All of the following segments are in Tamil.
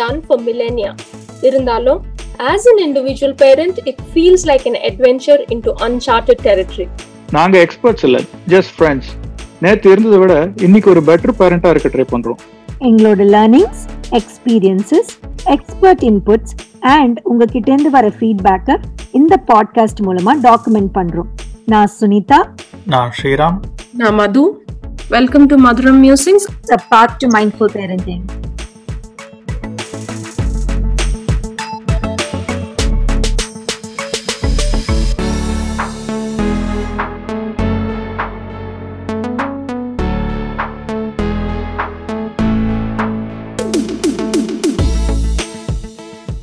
Done for millennia. இருந்தாலும் as an individual parent, it feels like an adventure into uncharted territory. நாங்க எக்ஸ்பர்ட்ஸ் இல்ல ஜஸ்ட் ஃப்ரெண்ட்ஸ் நேத்து இருந்ததை விட இன்னைக்கு ஒரு பெட்டர் பேரண்டா இருக்க ட்ரை பண்றோம். எங்களோட learnings experiences expert inputs and உங்ககிட்ட இருந்து வர ஃபீட்பேக்கை இந்த பாட்காஸ்ட் மூலமா டாக்குமெண்ட் பண்றோம். நான் சுனிதா. நான் ஸ்ரீராம். நான் Madhu. Welcome to Madhuram musings a path to mindful parenting.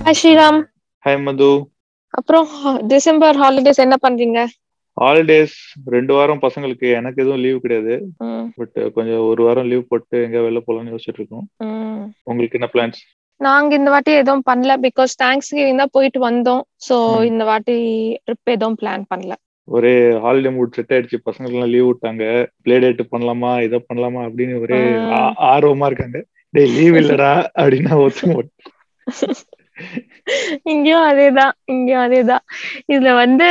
Hi Sriram hi Madhu அப்புறம் டிசம்பர் ஹாலிடேஸ் என்ன பண்றீங்க? ஹாலிடேஸ் ரெண்டு வாரம் பசங்களுக்கு எனக்கு எதுவும் லீவ் கிடையாது. பட் கொஞ்சம் ஒரு வாரம் லீவ் போட்டு எங்க வெளில போலாம்னு யோசிச்சுட்டு இருக்கோம். உங்களுக்கு என்ன பிளான்ஸ் நாங்க இந்த வாட்டி எதுவும் பண்ணல பிகாஸ் தேங்க்ஸ் கிவிங் தான் போயிட்டு வந்தோம். சோ. இந்த வாட்டி ட்ரிப் எதுவும் பிளான் பண்ணல. ஒரே ஹாலிடே மூட் செட் ஆயிடுச்சு. பசங்களுக்கு எல்லாம் லீவ் விட்டாங்க. பிளே டேட் பண்ணலாமா? இதை பண்ணலாமா? அப்படின்னு ஒரே ஆர்வமா இருக்காங்க. டேய் லீவ் இல்லடா அப்படின்னா ஒத்துக்க இங்கேயும் அதேதான் இங்கேயும் அதேதான். இதுல வந்து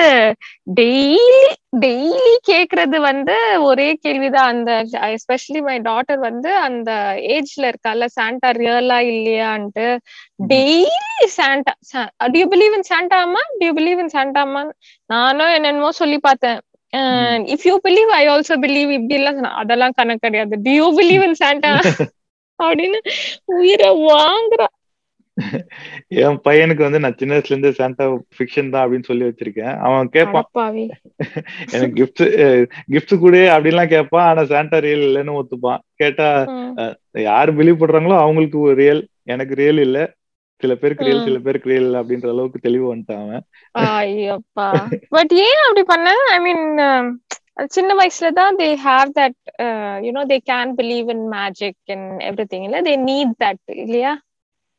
டெய்லி டெய்லி கேக்குறது வந்து ஒரே கேள்விதான். அந்த எஸ்பெஷலி மை டாட்டர் வந்து அந்த ஏஜ்ல இருக்கால சாண்டா ரியலா இல்லையான்ட்டு. Daily Santa do you believe in Santa அம்மா? Do you believe in Santa அம்மா? நானும் என்னென்னமோ சொல்லி பார்த்தேன். If you believe I also believe இப்படி எல்லாம் அதெல்லாம் கணக்கு கிடையாது. டியூ பிலீவ் இன் சாண்டா அப்படின்னு உயிரை வாங்குறா. என் பையனுக்கு வந்து நான் சின்ன வயசுல இருந்து சாண்டா ஃபிக்ஷன் தான் அப்படின்னு சொல்லி வச்சிருக்கேன். அவன் கேட்பான் எனக்கு கிஃப்ட் கிஃப்ட் கூட அப்படின்லாம் கேட்பான் ஆனா சாண்டா ரியல் இல்லைன்னு ஒத்துப்பான். கேட்டா. யாரு பிலீவ் பண்றாங்களோ அவங்களுக்கு ரியல் எனக்கு ரியல் இல்ல. சில பேருக்கு ரியல். சில பேருக்கு ரியல் அப்படின்ற அளவுக்கு தெளிவு வந்துட்டான் அவன். ஐயப்பா. பட் ஏன் அப்படி பண்ண ஐ மீன் சின்ன வயசுல தான் they have that you know they can believe in magic and everything இல்ல தே நீட் தட் இல்லையா?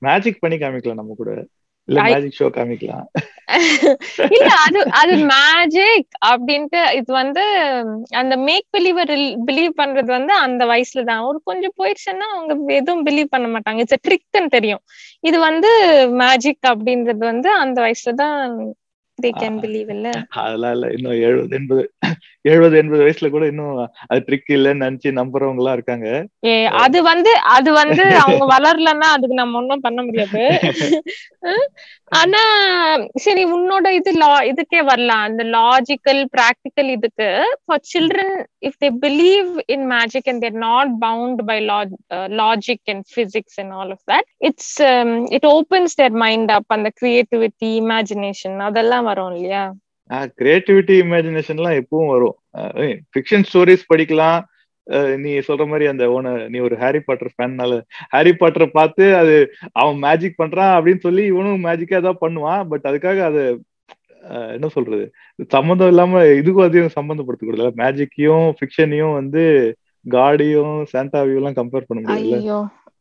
மேஜிக் பண்ணி காமிக்கலாம் நம்ம கூட. இல்ல மேஜிக் ஷோ காமிக்கலாம். இல்ல அது அது மேஜிக் அப்படின்ட்டு இது வந்து அந்த மேக் பிலீவர் பிலீவ் பண்றது வந்து அந்த வயசுல தான். ஒரு கொஞ்சம் போயிடுச்சுன்னா அவங்க எதுவும் பிலீவ் பண்ண மாட்டாங்க. இட்ஸ் ட்ரிக்னு தெரியும். இது வந்து மேஜிக் அப்படின்றது வந்து அந்த வயசுல தான் அதெல்லாம் இல்ல. இன்னும் எழுபது எண்பது எழுபது எண்பது வயசுல கூட இன்னும் அது ட்ரிக் இல்லைன்னு நினைச்சு நம்புறவங்க எல்லாம் இருக்காங்க அது வந்து அது வந்து அவங்க வளரலன்னா அதுக்கு நம்ம ஒண்ணும் பண்ண முடியாது. ஆனா சரி உன்னோட இது லா இதுக்கே வரலாம். அந்த லாஜிக்கல் பிராக்டிக்கல் இதுக்கு for children if they believe in magic and they're not bound by logic and physics and all of that it's it opens their mind up அந்த கிரியேட்டிவிட்டி இமேஜினேஷன் அதெல்லாம் வரும் இல்லையா? கிரியேட்டிவிட்டி இமேஜினேஷன்லாம் எப்பவும் வரும். ஃபிக்ஷன் ஸ்டோரிஸ் படிக்கலாம். நீ சொல்ற மாதிரி அந்த உன நீ ஒரு ஹாரி பாட்டர் ஃபேன்னால ஹாரி பாட்டரை பார்த்து அது அவன் மேஜிக் பண்றான் அப்படின்னு சொல்லி இவனும் மேஜிக்கா தான் பண்ணுவான். பட் அதுக்காக அது என்ன சொல்றது? சம்மந்தம் இல்லாம இதுக்கும் அதையும் சம்பந்தப்படுத்த கூடாது மேஜிக்கையும் ஃபிக்ஷனையும் வந்து காடியும் சாண்டாவையும் எல்லாம் கம்பேர் பண்ண முடியல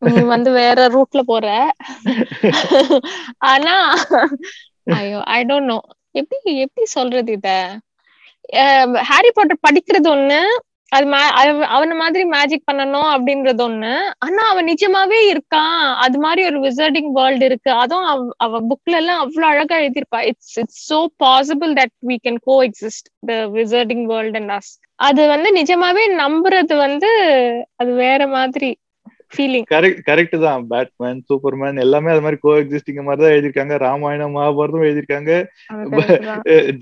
நீ வந்து வேற ரூட்ல போற. ஆனா ஐயோ ஐ டோன்ட் நோ எப்படி எப்படி சொல்றது இத? ஹாரி பாட்டர் படிக்கிறது ஒண்ணு அது அவன மாதிரி மேஜிக் பண்ணணும் அப்படின்றது ஒண்ணு. ஆனா அவன் நிஜமாவே இருக்கான். அது மாதிரி ஒரு விசர்டிங் வேர்ல்டு இருக்கு. அதுவும் அவ- புக்ல எல்லாம் அவ்வளவு அழகா எழுதியிருப்பா. It's it's so possible that we can coexist the wizarding world and us அது வந்து நிஜமாவே நம்புறது வந்து அது வேற மாதிரி. ஃபீலிங் கரெக்ட் கரெக்ட் தான். பேட்மேன் சூப்பர்மேன் எல்லாமே அது மாதிரி கோ எக்ஸிஸ்டிங் மாதிரி தான் எழுதியிருக்காங்க. ராமாயணம் மகாபாரதம் எழுதியிருக்காங்க.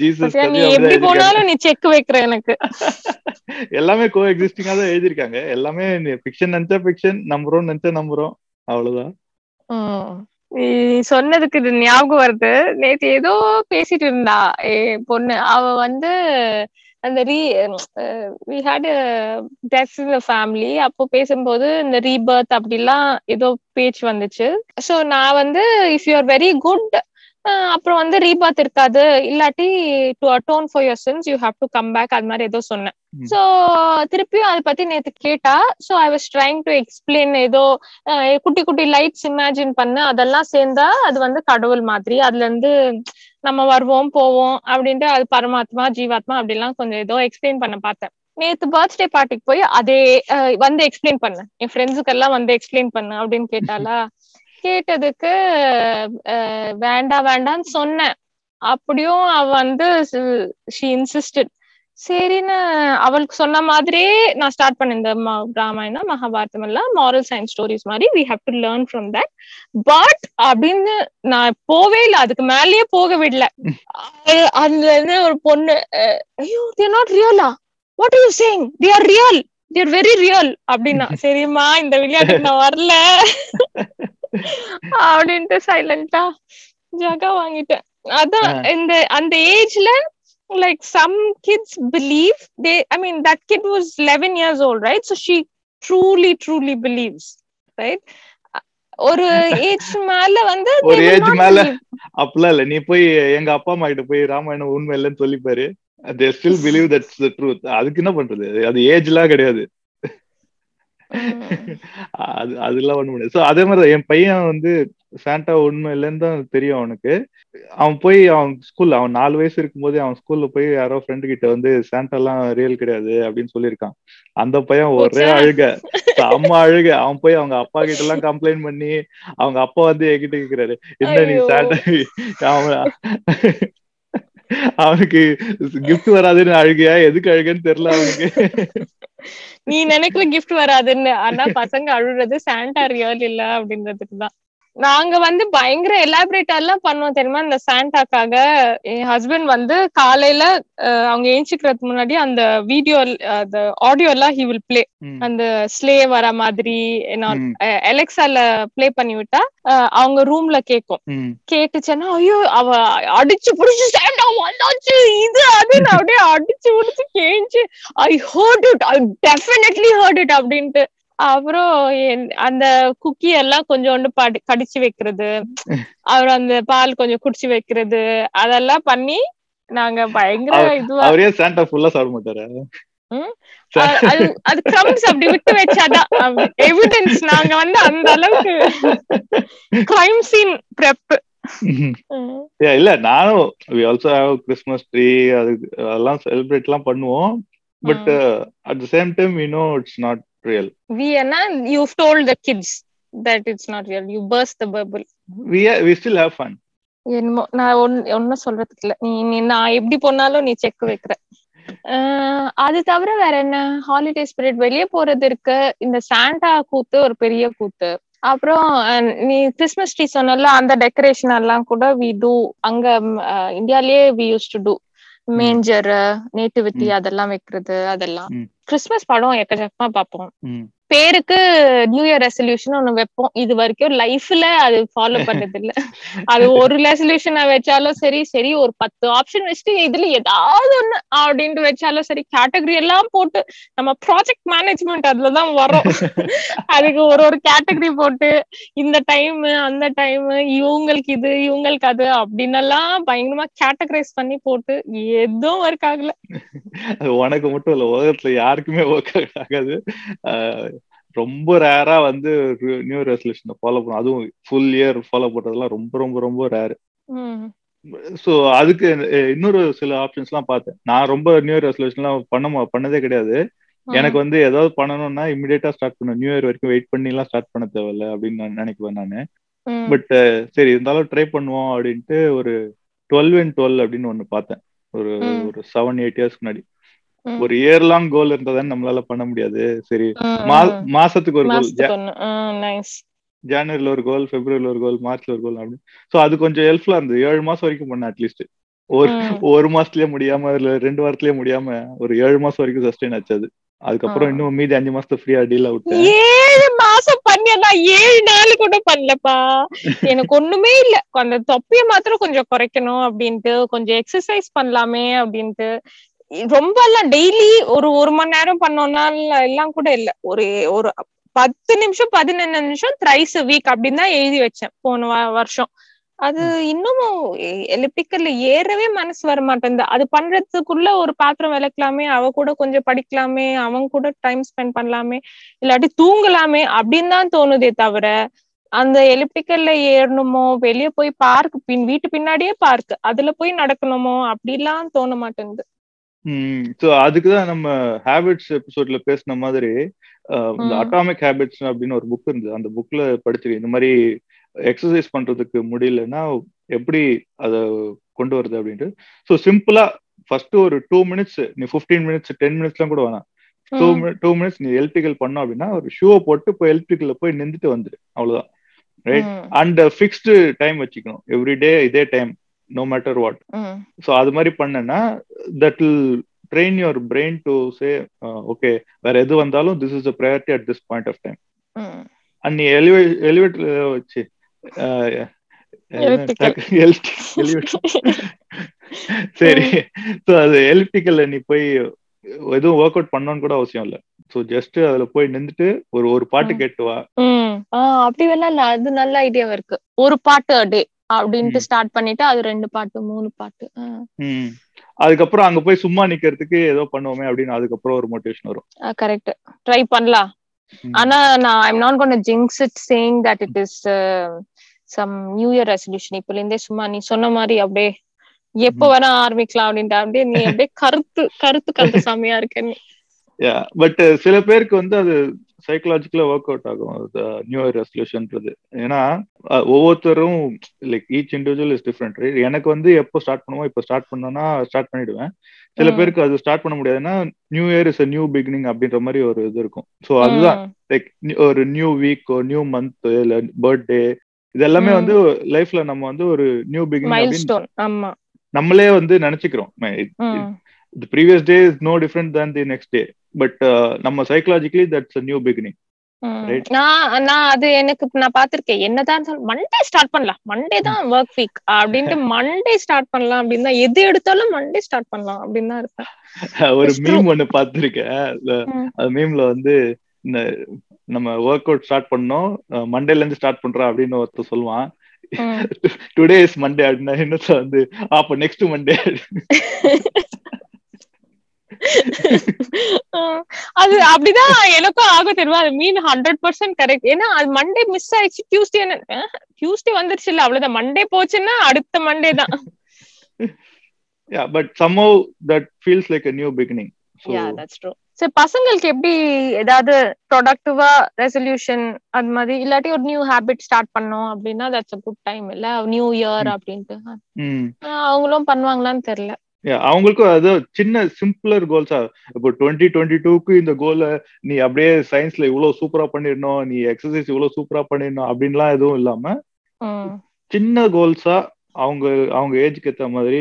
ஜீசஸ் நீ எப்படி போனாலும் நீ செக் வைக்கிற எனக்கு. எல்லாமே கோ எக்ஸிஸ்டிங்கா தான் எழுதியிருக்காங்க. எல்லாமே ஃபிக்ஷன் நினைச்சா ஃபிக்ஷன் நம்புறோம் நினைச்சா நம்புறோம். அவ்வளவுதான். நீ சொன்னதுக்கு இது ஞாபகம் வருது. நேத்து ஏதோ பேசிட்டு இருந்தா ஏ பொண்ணு. அவ வந்து அந்த ரீ we had death in family அப்போ பேசும்போது இந்த ரீபர்த் அப்படிலாம் ஏதோ பேச்சு வந்துச்சு. ஸோ நான் வந்து if you are very good அப்புறம் வந்து ரீபாத் இருக்காது. இல்லாட்டி to atone for your sins you have to come back அது மாதிரி ஏதோ சொன்னேன். சோ திருப்பியும் அதை பத்தி நேத்து கேட்டா so I was trying to explain ஏதோ குட்டி குட்டி லைட்ஸ் இமேஜின் பண்ண அதெல்லாம் சேர்ந்தா அது வந்து கடவுள் மாதிரி. அதுல இருந்து நம்ம வருவோம் போவோம் அப்படின்ட்டு அது பரமாத்மா ஜீவாத்மா அப்படிலாம் கொஞ்சம் ஏதோ எக்ஸ்பிளைன் பண்ண பார்த்தேன். நேத்து பர்த்டே பார்ட்டிக்கு போய் அதே வந்து எக்ஸ்பிளைன் பண்ணேன். என் ஃப்ரெண்ட்ஸுக்கு எல்லாம் வந்து எக்ஸ்பிளைன் பண்ண அப்படின்னு கேட்டாலா கேட்டதுக்கு அஹ், வேண்டாம் வேண்டாம்னு சொன்னேன். அப்படியும் அவ வந்து ஷி இன்சிஸ்டட் சரின்னு அவளுக்கு சொன்ன மாதிரியே நான் ஸ்டார்ட் பண்ணேன் இந்த ராமாயணம் மகாபாரதம் எல்லாம் மாரல் சயின்ஸ் ஸ்டோரிஸ் மாதிரி. We have to learn from that but அப்படின்னு நான் போவே இல்லை. அதுக்கு மேலேயே போக விடல. அதுல இருந்து ஒரு பொண்ணு ஐயோ தேர் நாட் ரியலா what you saying they are real they're very real அப்படின்னா சரிம்மா இந்த விளையாட்டுக்கு நான் வரல. அப்படின்ட்டு சைலண்டா ஜகா வாங்கிட்டேன். அதான். இந்த அந்த ஏஜ்ல like some kids believe they I mean that kid was eleven years old right so she truly truly believes right ஒரு ஏஜ் மேல வந்து ஒரு not மேல. அப்படிலாம் இல்ல. நீ போய் எங்க அப்பா அம்மா கிட்ட போய் ராமாயணம் உண்மை இல்லைன்னு சொல்லிப்பாரு. They still believe that's the truth அதுக்கு என்ன பண்றது? அது ஏஜ்லாம் கிடையாது. அது அதெல்லாம் ஒண்ணு முடியாது ஸோ அதே மாதிரி என் பையன் வந்து சாண்டா உண்மை இல்லைன்னு தான் தெரியும் அவனுக்கு. அவன் போய் அவன் ஸ்கூல்ல அவன் நாலு வயசு இருக்கும்போதே அவன் ஸ்கூல்ல போய் யாரோ ஃப்ரெண்டு கிட்ட வந்து சாண்டா எல்லாம் ரியல் கிடையாது அப்படின்னு சொல்லியிருக்கான். அந்த பையன் ஒரே? அழுக. செம்ம அழுக. அவன் போய் அவங்க அப்பா கிட்ட எல்லாம் கம்ப்ளைண்ட் பண்ணி அவங்க அப்பா வந்து என்கிட்ட கேக்குறாரு. என்ன நீ. சாண்டா அவன் அவனுக்கு gift வராதுன்னு அழுகையா? எதுக்கு அழுகன்னு தெரியல அவனுக்கு. நீ நினைக்கிற கிஃப்ட் வராதுன்னு. ஆனா பசங்க அழுறது சாண்டா ரியல் இல்ல அப்படின்றதுக்கு தான் நாங்க வந்து பயங்கர எலாபரேட்டா எல்லாம் பண்ணுவோம் தெரியுமா? இந்த சாண்டாக்காக என் ஹஸ்பண்ட் வந்து காலையில அவங்க ஏஞ்சிக்கிறதுக்கு முன்னாடி அந்த வீடியோ அந்த ஆடியோ எல்லாம் ஹி வில் பிளே அந்த ஸ்லே வர மாதிரி எலெக்சால ப்ளே பண்ணி விட்டா அவங்க ரூம்ல கேக்கும். கேட்டுச்சேன்னா ஐயோ அவ அடிச்சு புடிச்சு சாண்டா வந்தாச்சு. இது அதுன்னு அப்படியே அடிச்சு புடிச்சு கேஞ்சு I heard it I definitely heard it அப்படின்ட்டு. அப்புறம் அந்த குக்கி எல்லாம் கொஞ்சோண்டு படி கடிச்சு வைக்கிறது. அப்புறம் அந்த பால் கொஞ்சம் குடிச்சு வைக்கிறது. அதெல்லாம் பண்ணி நாங்க பயங்கர இதுவா அவரே சாண்டா ஃபுல்லா சாப்பிட மாட்டாரா அது கிரம்ஸ் அப்படி விட்டு வச்சாதான். எவிடன்ஸ் நாங்க வந்து அந்த அளவுக்கு கிரைம் சீன் பிரெப் இல்ல நானும் we also have Christmas tree அது அதெல்லாம் செலிப்ரேட் எல்லாம் பண்ணுவோம். But at the same time we know it's not real we என்ன you told the kids that it's not real you burst the bubble we we still have fun என்னமோ நான் ஒன் ஒன்னும் சொல்றதுக்கு இல்ல. நீ நான் எப்படி போனாலும் நீ செக் வைக்கிற. அது தவிர வேற என்ன? ஹாலிடே ஸ்பிரிட் வெளியே போறது இருக்கு. இந்த சாண்டா கூத்து ஒரு பெரிய கூத்து. அப்புறம் நீ கிறிஸ்மஸ் ட்ரீ சொன்னல அந்த டெக்கரேஷன் எல்லாம் கூட வி டூ அங்க இந்தியாலயே we use to do manger nativity. அதெல்லாம் வைக்கிறது அதெல்லாம் ம். கிறிஸ்மஸ் படம் எக்கச்சக்கமா பார்ப்போம். பேருக்கு நியூ இயர் ரெசல்யூஷன் ஒண்ணு வைப்போம். இது வரைக்கும் லைஃப்ல அது ஃபாலோ பண்ணது இல்ல அது ஒரு ரெசல்யூஷன் வச்சாலும் சரி சரி ஒரு பத்து ஆப்ஷன் வச்சுட்டு இதுல ஏதாவது ஒண்ணு அப்படின்ட்டு வச்சாலும் சரி கேட்டகரி எல்லாம் போட்டு நம்ம ப்ராஜெக்ட் மேனேஜ்மெண்ட் அதுலதான் வரும் அதுக்கு ஒரு ஒரு கேட்டகரி போட்டு இந்த டைம் அந்த டைம் இவங்களுக்கு இது இவங்களுக்கு அது அப்படின்னு எல்லாம் பயங்கரமா கேட்டகரைஸ் பண்ணி போட்டு எதுவும் ஒர்க் ஆகல. அது உனக்கு மட்டும் இல்ல உலகத்துல யாருக்குமே ஒர்க் ஆகாது. ரொம்ப ரேரா வந்து நியூ ரெசல்யூஷன் ஃபாலோ பண்ணும் அதுவும் ஃபுல் இயர் ஃபாலோ பண்றதெல்லாம் ரொம்ப ரொம்ப ரொம்ப ரேர் ஸோ அதுக்கு இன்னொரு சில ஆப்ஷன்ஸ் எல்லாம் பார்த்தேன். நான் ரொம்ப நியூ இயர் ரெசல்யூஷன்லாம் பண்ண பண்ணதே கிடையாது. எனக்கு வந்து ஏதாவது பண்ணணும்னா இமிடியேட்டா ஸ்டார்ட் பண்ணும் நியூ இயர் வரைக்கும் வெயிட் பண்ணி எல்லாம் ஸ்டார்ட் பண்ண தேவையில்ல அப்படின்னு நான் நினைக்குவேன் நானு. பட் சரி இருந்தாலும் ட்ரை பண்ணுவோம் அப்படின்ட்டு ஒரு டுவெல் அண்ட் டுவெல் அப்படின்னு ஒண்ணு பார்த்தேன். ஒரு. ஒரு செவன் எயிட் இயர்ஸ் முன்னாடி. ஒரு இயர் லாங் கோல் இருந்தாதான் நம்மளால பண்ண முடியாது. சரி மாசத்துக்கு ஒரு கோல் ஜனவரில ஒரு கோல் பிப்ரவரில ஒரு கோல் மார்ச்ல ஒரு கோல் அப்படி சோ அது கொஞ்சம் ஹெல்ப்ஃபுல்லா இருந்தது. ஏழு மாசம் வரைக்கும் பண்ணேன் அட்லீஸ்ட் ஒரு. ஒரு மாசத்துலயே முடியாம இல்ல ரெண்டு வாரத்திலயே முடியாம ஒரு ஏழு மாசம் வரைக்கும் சஸ்டெயின் ஆச்சு அது. அதுக்கப்புறம். இன்னும் மீதி அஞ்சு மாசத்தை ஃப்ரீயா டீல் விட்டேன். ஏழு மாசம் பண்ணியா ஏழு நாள் கூட பண்ணலப்பா. எனக்கு ஒண்ணுமே இல்ல. அந்த தொப்பிய மாத்திரம் கொஞ்சம் குறைக்கணும் அப்படின்ட்டு கொஞ்சம் எக்ஸசைஸ் பண்ணலாமே அப்படின்ட்டு. ரொம்ப எல்லாம் டெய்லி ஒரு ஒரு மணி நேரம் பண்ணோம்னா எல்லாம் கூட இல்ல. ஒரு ஒரு பத்து நிமிஷம் பதினஞ்சு நிமிஷம் த்ரைஸ் வீக் அப்படின்னு தான் எழுதி வச்சேன் போன வருஷம். அது இன்னமும் எலிப்டிக்கல்ல ஏறவே மனசு வர மாட்டேங்குது. அது பண்றதுக்குள்ள ஒரு பாத்திரம் விளக்கலாமே அவ கூட கொஞ்சம் படிக்கலாமே அவன் கூட டைம் ஸ்பெண்ட் பண்ணலாமே இல்லாட்டி தூங்கலாமே அப்படின்னு தான் தோணுதே தவிர அந்த எலிப்டிக்கல்ல ஏறணுமோ வெளிய போய் பார்க் பின் வீட்டு பின்னாடியே பார்க் அதுல போய் நடக்கணுமோ அப்படிலாம் தோண மாட்டேங்குது. ஸோ அதுக்கு தான் நம்ம ஹேபிட்ஸ் எபிசோட்ல பேசின மாதிரி இந்த. அட்டாமிக் ஹேபிட்ஸ் அப்படின்னு ஒரு புக் இருந்தது. அந்த புக்ல படிச்சிருக்கேன். இந்த மாதிரி எக்ஸசைஸ் பண்றதுக்கு முடியலன்னா எப்படி அதை கொண்டு வருது அப்படின்ட்டு. ஸோ சிம்பிளா ஃபர்ஸ்ட் ஒரு டூ மினிட்ஸ் நீ ஃபிஃப்டீன் மினிட்ஸ் டென் மினிட்ஸ்லாம் கூட வேணாம். டூ டூ மினிட்ஸ் நீ எலக்ட்ரிக்கல் பண்ணோம் அப்படின்னா ஒரு ஷூவை போட்டு போய் எலக்ட்ரிக்கல்ல போய் நின்றுட்டு வந்துரு. அவ்வளவுதான். ரைட் அண்ட் ஃபிக்ஸ்டு டைம் வச்சுக்கணும். எவ்ரி டே இதே time no matter what so அது மாதிரி பண்ணனா that will train your brain to say okay வேற எது வந்தாலும் this is a priority at this point of time and நீ எலிவே எலிவேட்டர் வச்சு சரி ஸோ அது எலிப்டிக்கல்ல நீ போய் எதுவும் ஒர்க் அவுட் பண்ணணும்னு கூட அவசியம் இல்ல. சோ ஜஸ்ட் அதுல போய் நின்றுட்டு ஒரு ஒரு பாட்டு கேட்டு வா. அப்படி வேணா அது நல்ல ஐடியாவா இருக்கு. ஒரு பாட்டு டே அப்படின்ட்டு ஸ்டார்ட் பண்ணிட்டு அது ரெண்டு பாட்டு மூணு பாட்டு. அதுக்கப்புறம் அங்க போய் சும்மா நிக்கிறதுக்கு ஏதோ பண்ணுவோமே அப்படின்னு அதுக்கப்புறம் ஒரு மோட்டிவேஷன் வரும். கரெக்ட் ட்ரை பண்ணலாம். ஆனா நான் I'm not gonna jinx it saying that it is some new year resolution இப்பல இருந்தே சும்மா நீ சொன்ன மாதிரி அப்படியே எப்ப வேணா ஆரம்பிக்கலாம் அப்படின்ட்டு அப்படியே நீ அப்படியே கருத்து கருத்து கருத்து செமையா இருக்க நீ பட் சில பேருக்கு வந்து அது சைக்கலாஜிக்கலா ஒர்க் அவுட் ஆகும். நியூ இயர் ரெசல்யூஷன்ன்றது ஏன்னா ஒவ்வொருத்தரும் like each individual is different right எனக்கு வந்து எப்போ ஸ்டார்ட் பண்ணுவோம் இப்போ ஸ்டார்ட் பண்ணோம்னா ஸ்டார்ட் பண்ணிடுவேன். சில பேருக்கு அது ஸ்டார்ட் பண்ண முடியாதுன்னா new year is new beginning அப்படின்ற மாதிரி ஒரு இது இருக்கும். ஸோ அதுதான். லைக் ஒரு நியூ வீக் நியூ மந்த் இல்ல பர்த்டே இது எல்லாமே வந்து லைஃப்ல நம்ம வந்து ஒரு நியூ பிகினிங் நம்மளே வந்து நினைச்சுக்கிறோம். the previous day is no different than the next but uh, நம்ம psychologically that's a new beginning நான் நான் அது எனக்கு நான் பாத்திருக்கேன் என்னதான் மண்டே ஸ்டார்ட் பண்ணலாம். மண்டே தான் ஒர்க் வீக் அப்படின்ட்டு மண்டே ஸ்டார்ட் பண்ணலாம் அப்படின்னு தான் எது எடுத்தாலும் மண்டே ஸ்டார்ட் பண்ணலாம் அப்படின்னு தான் இருப்பேன். ஒரு மீம் ஒண்ணு பாத்திருக்கேன் அது மீம்ல வந்து இந்த நம்ம ஒர்க் அவுட் ஸ்டார்ட் பண்ணோம் மண்டேல இருந்து ஸ்டார்ட் பண்றோம் அப்படின்னு ஒருத்தர் சொல்லுவான். டுடே இஸ் மண்டே அப்படின்னா என்ன வந்து அப்ப நெக்ஸ்ட் மண்டே அது அப்படிதான் எனக்கும் ஆகும் தெரியுமா? அது மீன் ஹண்ட்ரட் பர்சன்ட் கரெக்ட் ஏன்னா அது மண்டே மிஸ் ஆயிடுச்சு. டியூஸ்டே டியூஸ்டே வந்துருச்சு இல்ல அவ்வளவுதான். மண்டே போச்சுன்னா அடுத்த மண்டே தான். Yeah but somehow that feels like a new beginning. So yeah that's true. சரி பசங்களுக்கு எப்படி ஏதாவது ப்ரொடக்டிவா ரெசல்யூஷன் அது மாதிரி இல்லாட்டி ஒரு நியூ ஹேபிட் ஸ்டார்ட் பண்ணோம் அப்படின்னா தட்ஸ் அ குட் டைம் இல்ல? நியூ இயர் அப்படின்ட்டு. அவங்களும் பண்ணுவாங்களான்னு தெரியல. அவங்களுக்கும் அது சின்ன சிம்பிளர் கோல்ஸா இப்போ டுவெண்ட்டி டுவெண்ட்டி டூக்கு இந்த கோலை நீ அப்படியே சயின்ஸ்ல இவ்வளவு சூப்பரா பண்ணிடணும் நீ எக்ஸசைஸ் இவ்வளவு சூப்பரா பண்ணிடணும் அப்படின்லாம் எதுவும் இல்லாம சின்ன கோல்ஸா அவங்க அவங்க ஏஜுக்கு ஏத்த மாதிரி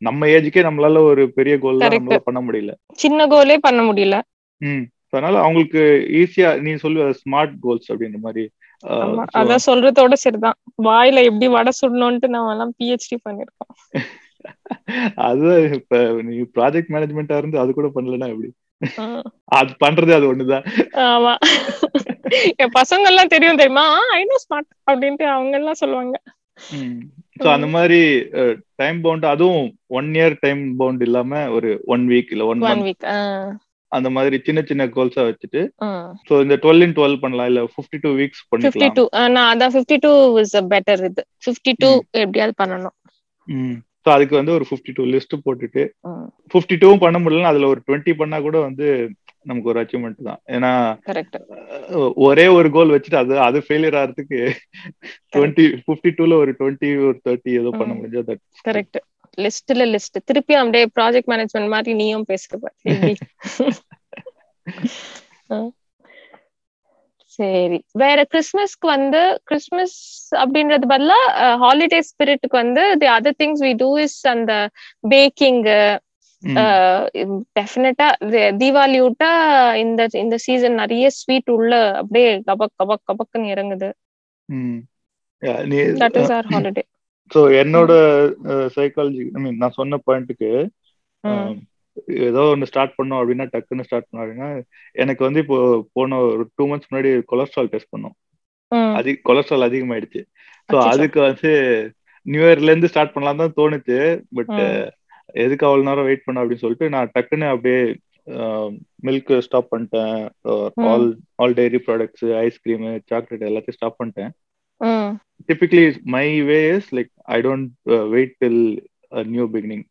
நம்ம ஏஜுக்கே நம்மளால ஒரு பெரிய கோல் நம்மளால பண்ண முடியல. சின்ன கோலே பண்ண முடியல. ம். அதனால அவங்களுக்கு ஈஸியா நீ சொல்லுவ ஸ்மார்ட் கோல்ஸ் அப்படின்ற மாதிரி அதான் சொல்றதோட சரிதான். வாயில எப்படி வடை சுடணும்ட்டு நம்ம எல்லாம் பிஹெச்டி பண்ணிருக்கோம். அதுதான் இப்ப நீ ப்ராஜெக்ட் மேனேஜ்மெண்டா இருந்து அது கூட பண்ணலன்னா எப்படி? அது பண்றது அது ஒண்ணுதான். ஆமா. என் பசங்க எல்லாம் தெரியும்? தெரியுமா ஐநோ ஸ்மார்ட் அப்படின்ட்டு அவங்க எல்லாம் சொல்லுவாங்க சோ அந்த மாதிரி டைம் பவுண்ட் அதுவும் ஒன் இயர் டைம் பவுண்ட் இல்லாம ஒரு ஒன் வீக் இல்ல ஒன் ஒன் வீக் அந்த மாதிரி சின்ன சின்ன கோல்ஸா வச்சுட்டு சோ இந்த டுவெல் இன் டுவெல் பண்ணலாம் இல்ல ஃபிஃப்டி டூ வீக்ஸ் ஃபிஃப்டி பண்ணிக்கலாம் டூ நான் அதான் ஃபிஃப்டி டூ இஸ் பெட்டர் இது. ஃபிஃப்டி டூ எப்படியாவது பண்ணணும். ஸோ அதுக்கு வந்து ஒரு ஃபிஃப்டி டூ லிஸ்ட் போட்டுட்டு ஃபிஃப்டி டூவும் பண்ண முடியலன்னா அதுல ஒரு டுவெண்ட்டி பண்ணா கூட வந்து நமக்கு ஒரு அச்சீவ்மெண்ட் தான். ஏன்னா கரெக்ட் ஒரே ஒரு கோல் வச்சுட்டு அது அது ஃபெயிலியர் ஆகிறதுக்கு டுவெண்ட்டி ஃபிஃப்டி டூல ஒரு டுவெண்ட்டி ஒரு தேர்ட்டி ஏதோ பண்ண முடிஞ்சா தட் கரெக்ட் லிஸ்ட்ல லிஸ்ட் திருப்பி அப்படியே ப்ராஜெக்ட் மேனேஜ்மெண்ட் மாதிரி நீயும் பேசுற சரி. வேற கிறிஸ்மஸ்க்கு வந்து கிறிஸ்மஸ் அப்படின்றது பதிலா ஹாலிடே ஸ்பிரிட்டுக்கு வந்து the other things we do is அந்த பேக்கிங் டெஃபினட்டா தீபாவளி விட்டா இந்த இந்த சீசன் நிறைய ஸ்வீட் உள்ள அப்படியே கபக் கபக் கபக்குன்னு இறங்குது. தட் இஸ் ஆர் ஹாலிடே என்னோட சைக்காலஜி ஐ மீன் நான் சொன்ன பாயிண்ட்டுக்கு ஏதோ ஒன்று ஸ்டார்ட் பண்ணோம் அப்படின்னா டக்குன்னு ஸ்டார்ட் பண்ணோம் அப்படின்னா எனக்கு வந்து இப்போ போன ஒரு டூ மந்த்ஸ் முன்னாடி கொலஸ்ட்ரால் டெஸ்ட் பண்ணோம். அதிக கொலஸ்ட்ரால் அதிகமாயிடுச்சு. ஸோ அதுக்கு வந்து நியூ இயர்ல இருந்து ஸ்டார்ட் பண்ணலாம் தான் தோணுச்சு. பட் எதுக்கு அவ்வளவு நேரம் வெயிட் பண்ண அப்படின்னு சொல்லிட்டு நான் டக்குன்னு அப்படியே மில்க் ஸ்டாப் பண்ணிட்டேன். All all dairy products ice cream chocolate எல்லாத்தையும் ஸ்டாப் பண்ணிட்டேன். Typically my way is like I don't wait till new beginning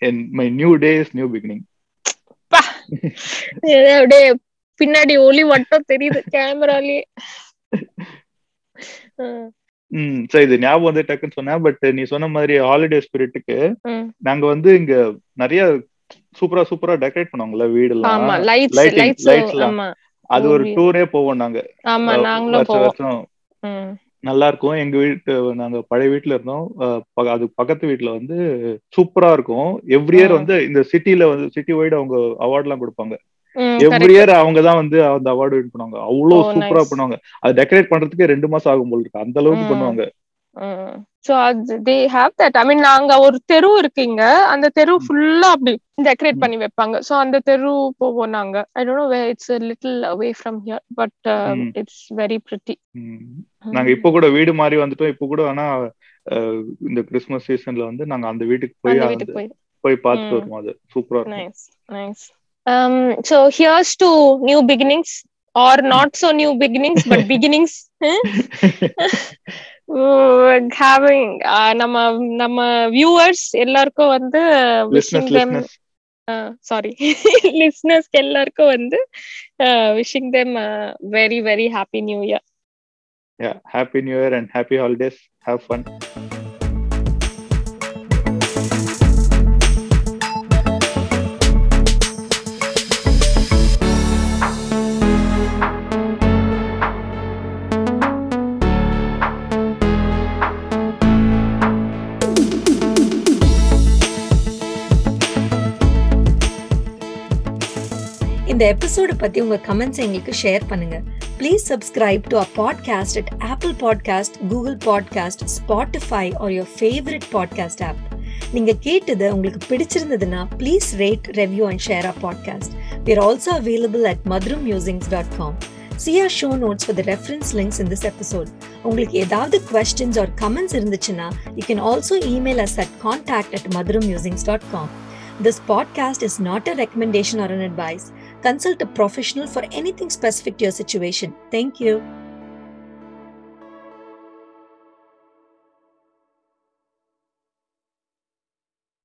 and my new day is new beginning அப்படியே பின்னாடி ஒளி மட்டும் தெரியுது கேமராலயே. ம், சரி இது ஞாபகம் வந்து டக்குன்னு சொன்னேன் பட் நீ சொன்ன மாதிரி ஹாலிடே ஸ்பிரிட்டுக்கு. நாங்க வந்து இங்க நிறைய சூப்பரா சூப்பரா டெக்கரேட் பண்ணுவாங்கல்ல lights எல்லாம். அது ஒரு டூரே போவோம் நாங்க. ஆமா அஹ் நாங்களும் வருஷம் போவோம். வருஷம். நல்லா இருக்கும் எங்க வீட்டு நாங்க பழைய வீட்ல இருந்தோம் அது பக்கத்து வீட்ல வந்து சூப்பரா இருக்கும் எவ்ரி இயர். வந்து இந்த சிட்டில வந்து சிட்டி வைடு அவங்க அவார்ட் எல்லாம் கொடுப்பாங்க எவ்ரி. இயர் அவங்க தான் வந்து அந்த அவார்டு வின் பண்ணுவாங்க அவ்வளவு சூப்பரா. பண்ணுவாங்க அது டெக்கரேட் பண்றதுக்கே ரெண்டு மாசம் ஆகும் போல இருக்கு அந்த அளவுக்கு. பண்ணுவாங்க சோ அது தே ஹேவ் தட் ஐ மீன் நாங்க ஒரு தெரு இருக்கு இங்க. அந்த தெரு. ஃபுல்லா அப்படி டெக்கரேட். பண்ணி வைப்பாங்க. சோ அந்த தெரு போவோம் நாங்க. I don't know way it's little away from here but. It's very pretty. நாங்க இப்ப கூட வீடு மாறி வந்துட்டோம். இப்ப கூட ஆனா இந்த கிறிஸ்மஸ் சீசன்ல வந்து நாங்க அந்த வீட்டுக்கு போய் போய். பார்த்துட்டு. வருவோம். அது சூப்பரா இருக்கும். Nice nice. Um so here's to new beginnings or not so new beginnings. Uh, uh, நம்ம நம்ம viewers எல்லாருக்கும் வந்து them லிஸ்னஸ் சாரி லிஸ்னர்ஸ்க்கு எல்லாருக்கும் வந்து wishing them very very happy new year Yeah, happy new year and happy holidays. Have fun. இந்த எபிசோடு பத்தி உங்கள் கமெண்ட்ஸ் எங்களுக்கு ஷேர் பண்ணுங்க please subscribe to a podcast at Apple podcast Google podcast Spotify or your favourite podcast app நீங்க கேட்டது உங்களுக்கு பிடிச்சிருந்ததுன்னா please rate review and share a podcast we are also available at Madhuram musings dot com see our show notes for the reference links in this episode உங்களுக்கு ஏதாவது கொஸ்டின்ஸ் ஆர் கமெண்ட்ஸ் இருந்துச்சுன்னா you can also email us at contact at Madhuram musings dot com this podcast is not a recommendation or an advice Consult a professional for anything specific to your situation. Thank you.